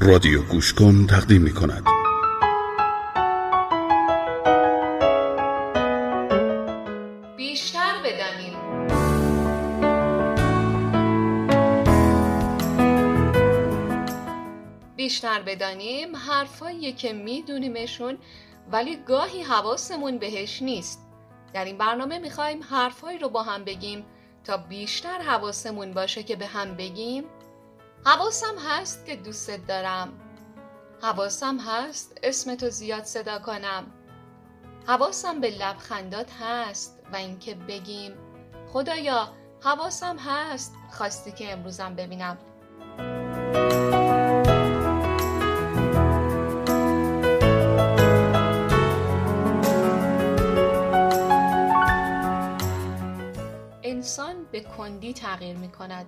رادیو گوش کن تقدیم می کند. بیشتر بدانیم. بیشتر بدانیم حرفایی که میدونیمشون ولی گاهی حواسمون بهش نیست. در این برنامه می‌خوایم حرفایی رو با هم بگیم تا بیشتر حواسمون باشه که به هم بگیم. حواسم هست که دوستت دارم. حواسم هست اسمتو زیاد صدا کنم. حواسم به لبخندات هست و اینکه بگیم خدایا حواسم هست خواستی که امروزم ببینم. انسان به کندی تغییر می کند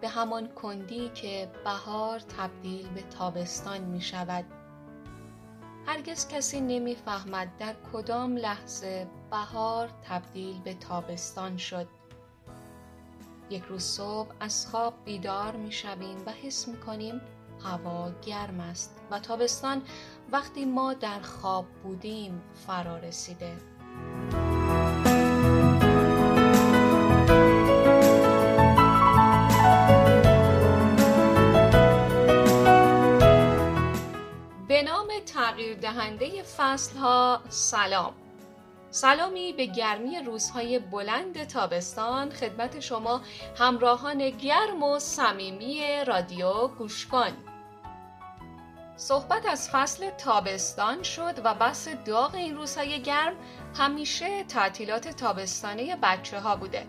به همان کندی که بهار تبدیل به تابستان می شود. هرگز کسی نمی‌فهمد در کدام لحظه بهار تبدیل به تابستان شد. یک روز صبح از خواب بیدار می شویم و حس می کنیم هوا گرم است و تابستان وقتی ما در خواب بودیم فرا رسیده. تغییر دهنده فصل ها سلام. سلامی به گرمی روزهای بلند تابستان خدمت شما همراهان گرم و صمیمی رادیو گوش کن صحبت از فصل تابستان شد و بس داغ این روزهای گرم همیشه تعطیلات تابستانه بچه ها بوده.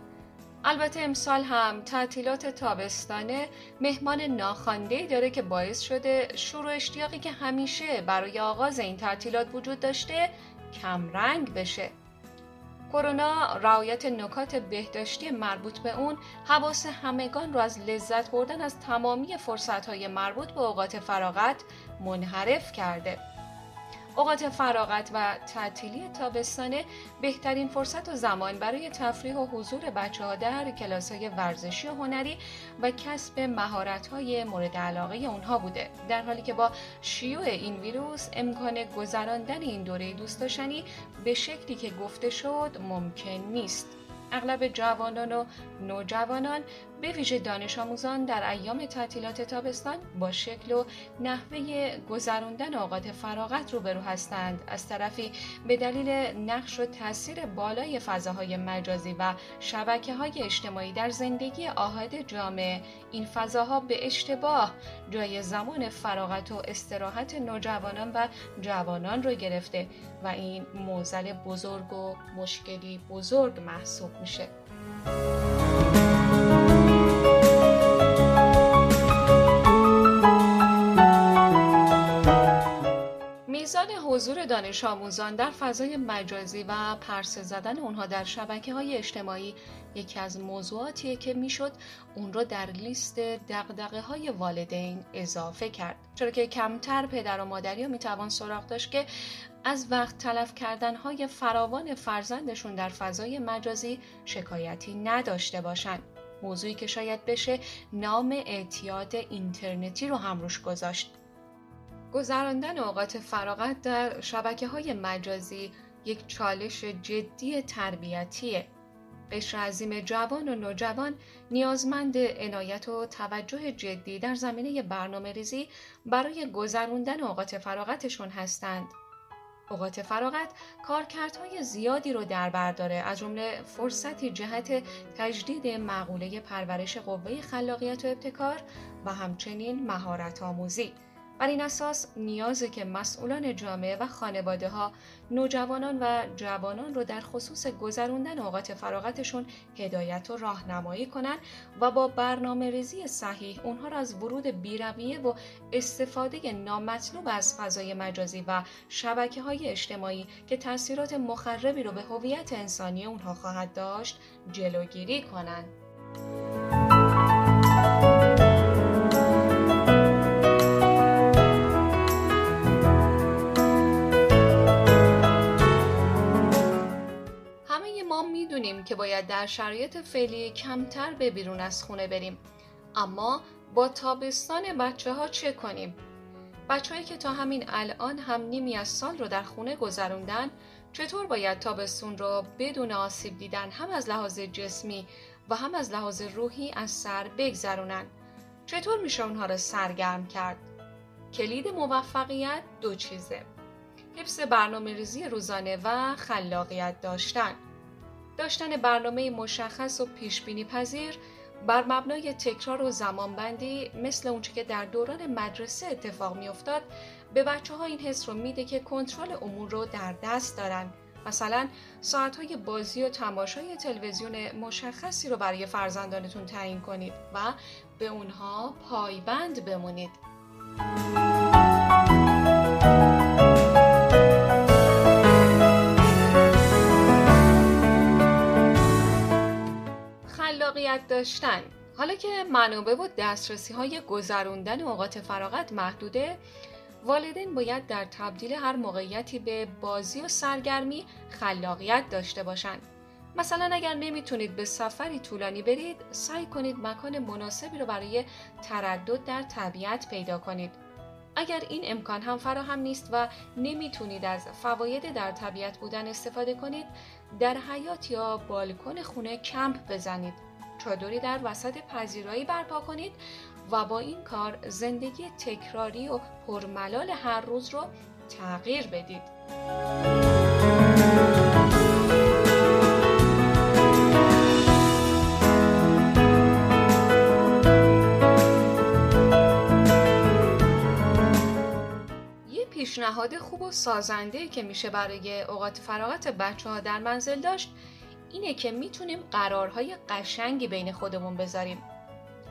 البته امسال هم تعطیلات تابستانه مهمان ناخوانده داره که باعث شده شروع اشتیاقی که همیشه برای آغاز این تعطیلات وجود داشته کمرنگ بشه. کرونا رعایت نکات بهداشتی مربوط به اون حواس همگان رو از لذت بردن از تمامی فرصتهای مربوط به اوقات فراغت منحرف کرده. اوقات فراغت و تعطیلی تابستانه بهترین فرصت و زمان برای تفریح و حضور بچه ها در کلاس های ورزشی و هنری و کسب مهارت های مورد علاقه اونها بوده. در حالی که با شیوع این ویروس امکان گذراندن این دوره دوست داشتنی به شکلی که گفته شد ممکن نیست. اغلب جوانان و نوجوانان به ویژه دانش آموزان در ایام تعطیلات تابستان با شکل و نحوه گذراندن اوقات فراغت روبرو هستند از طرفی به دلیل نقش و تاثیر بالای فضاهای مجازی و شبکه های اجتماعی در زندگی آهاد جامعه این فضاها به اشتباه جای زمان فراغت و استراحت نوجوانان و جوانان رو گرفته و این موزل بزرگ و مشکلی بزرگ محسوب میشه. حضور دانش آموزان در فضای مجازی و پرسه زدن اونها در شبکه های اجتماعی یکی از موضوعاتیه که می‌شد اون رو در لیست دقدقه های والدین اضافه کرد. چرا که کمتر پدر و مادری ها می‌توان سراغ داشت که از وقت تلف کردن های فراوان فرزندشون در فضای مجازی شکایتی نداشته باشند. موضوعی که شاید بشه نام اعتیاد اینترنتی رو هم روش گذاشت. گذراندن اوقات فراغت در شبکه های مجازی یک چالش جدی تربیتیه. قشر عظیم جوان و نوجوان نیازمند عنایت و توجه جدی در زمینه برنامه ریزی برای گذراندن اوقات فراغتشون هستند. اوقات فراغت کارکردهای زیادی رو در بر داره از جمله فرصتی جهت تجدید مقوله پرورش قوه خلاقیت و ابتکار و همچنین مهارت آموزی. بر این اساس نیازه که مسئولان جامعه و خانواده ها نوجوانان و جوانان رو در خصوص گذراندن اوقات فراغتشون هدایت و راهنمایی کنند و با برنامه ریزی صحیح اونها را از ورود بیرویه و استفاده نامطلوب از فضای مجازی و شبکه های اجتماعی که تاثیرات مخربی رو به هویت انسانی اونها خواهد داشت جلوگیری کنند. می‌دونیم که باید در شرایط فعلی کمتر به بیرون از خونه بریم. اما با تابستان بچه ها چه کنیم؟ بچههایی که تا همین الان هم نیمی از سال رو در خونه گذروندن چطور باید تابستون رو بدون آسیب دیدن هم از لحاظ جسمی و هم از لحاظ روحی از سر بگذرونن؟ چطور میشه اونها رو سرگرم کرد؟ کلید موفقیت دو چیزه. حفظ برنامه ریزی روزانه و خلاقیت داشتن. داشتن برنامه مشخص و پیش بینی پذیر بر مبنای تکرار و زمانبندی مثل اونچه که در دوران مدرسه اتفاق میافتاد به بچه ها این حس رو میده که کنترل امور رو در دست دارن مثلا ساعت های بازی و تماشای تلویزیون مشخصی رو برای فرزندانتون تعیین کنید و به اونها پایبند بمونید. داشتن حالا که منابع و دسترسی های گذروندن اوقات فراغت محدوده والدین باید در تبدیل هر موقعیتی به بازی و سرگرمی خلاقیت داشته باشند. مثلا اگر نمی‌تونید به سفری طولانی برید، سعی کنید مکان مناسبی رو برای تردد در طبیعت پیدا کنید. اگر این امکان هم فراهم نیست و نمی‌تونید از فواید در طبیعت بودن استفاده کنید، در حیات یا بالکن خونه کمپ بزنید. چادری در وسط پذیرایی برپا کنید و با این کار زندگی تکراری و پرملال هر روز رو تغییر بدید. پیشنهاد خوب و سازنده که میشه برای اوقات فراغت بچه ها در منزل داشت اینه که می‌تونیم قرارهای قشنگی بین خودمون بذاریم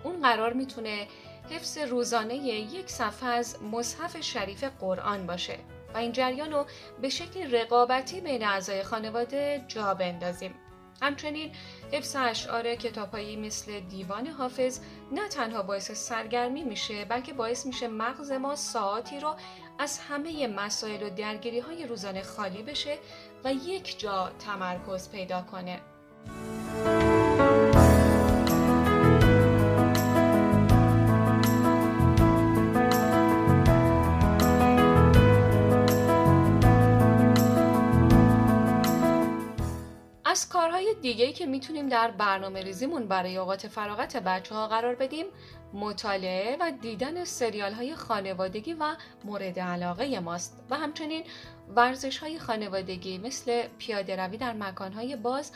اون قرار می‌تونه حفظ روزانه یک صفحه از مصحف شریف قرآن باشه و این جریان رو به شکل رقابتی بین اعضای خانواده جا بندازیم. همچنین حفظ اشعار کتابهایی مثل دیوان حافظ نه تنها باعث سرگرمی میشه بلکه باعث میشه مغز ما ساعتی رو از همه مسائل و درگیری های روزانه خالی بشه و یک جا تمرکز پیدا کنه. از کارهای دیگهی که می‌تونیم در برنامه ریزیمون برای اوقات فراغت بچه ها قرار بدیم مطالعه و دیدن سریال های خانوادگی و مورد علاقه ماست. و همچنین ورزش های خانوادگی مثل پیاده روی در مکان های باز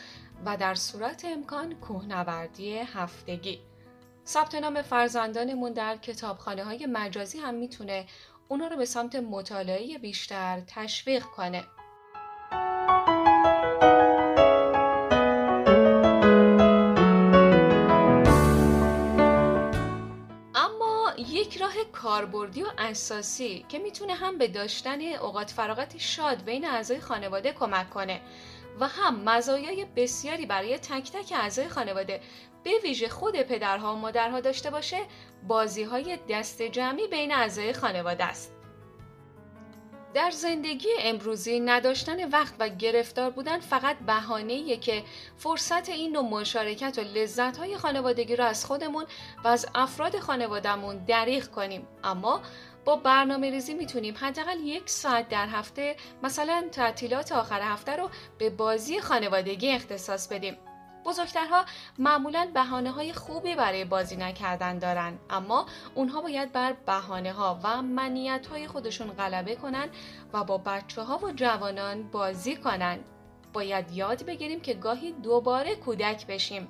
و در صورت امکان کوهنوردی هفتگی. ثبت نام فرزندانمون در کتابخانه های مجازی هم می‌تونه اونا رو به سمت مطالعه بیشتر تشویق کنه. کاربردی و اساسی که می‌تونه هم به داشتن اوقات فراغت شاد بین اعضای خانواده کمک کنه و هم مزایای بسیاری برای تک تک اعضای خانواده به ویژه خود پدرها و مادرها داشته باشه بازی های دست جمعی بین اعضای خانواده است. در زندگی امروزی نداشتن وقت و گرفتار بودن فقط بهانه‌ایه که فرصت این نوع مشارکت و لذت‌های خانوادگی رو از خودمون و از افراد خانوادهمون دریغ کنیم. اما با برنامه ریزی می‌تونیم حداقل یک ساعت در هفته مثلا تعطیلات آخر هفته رو به بازی خانوادگی اختصاص بدیم. بزرگترها معمولا بحانه های خوبی برای بازی نکردن دارن اما اونها باید بر بحانه ها و منیت های خودشون غلبه کنن و با بچه ها و جوانان بازی کنن باید یاد بگیریم که گاهی دوباره کودک بشیم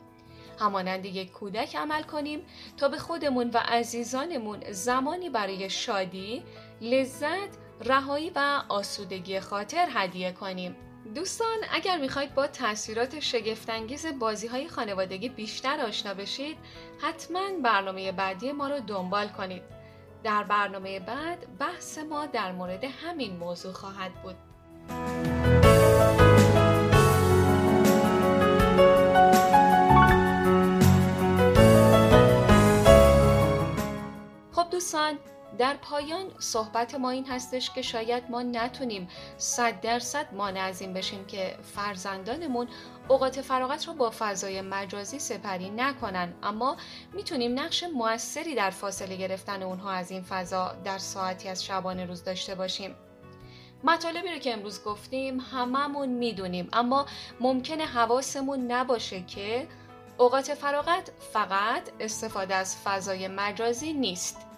همانند یک کودک عمل کنیم تا به خودمون و عزیزانمون زمانی برای شادی، لذت، رهایی و آسودگی خاطر هدیه کنیم. دوستان اگر می‌خواید با تاثیرات شگفتانگیز بازی های خانوادگی بیشتر آشنا بشید حتما برنامه بعدی ما رو دنبال کنید. در برنامه بعد بحث ما در مورد همین موضوع خواهد بود. در پایان صحبت ما این هستش که شاید ما نتونیم صد درصد مانع از این بشیم که فرزندانمون اوقات فراغت رو با فضای مجازی سپری نکنن. اما می‌تونیم نقش موثری در فاصله گرفتن اونها از این فضا در ساعتی از شبانه روز داشته باشیم. مطالبی رو که امروز گفتیم هممون می‌دونیم اما ممکنه حواسمون نباشه که اوقات فراغت فقط استفاده از فضای مجازی نیست.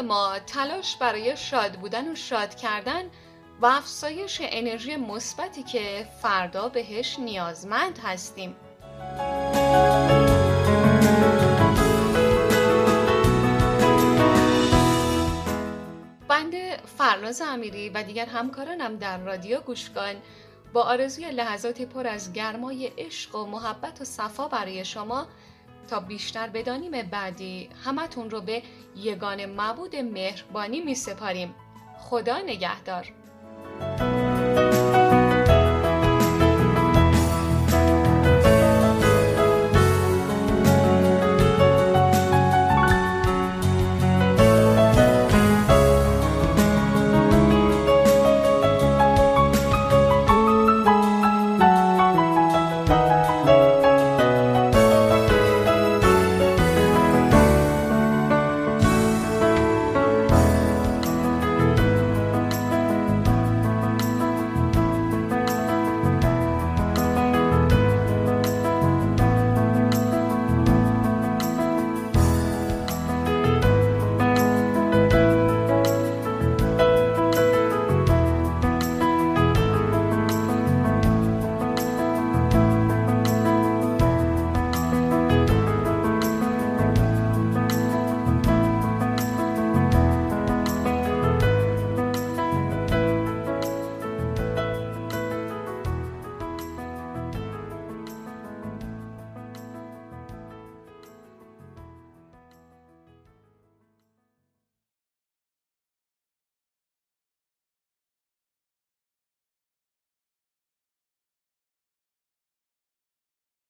ما تلاش برای شاد بودن و شاد کردن و افزایش انرژی مثبتی که فردا بهش نیازمند هستیم. بنده فرناز امیری و دیگر همکارانم در رادیو گوشگان با آرزوی لحظاتی پر از گرمای عشق و محبت و صفا برای شما تا بیشتر بدانیم بعدی همتون رو به یگان معبود مهربانی می سپاریم خدا نگهدار.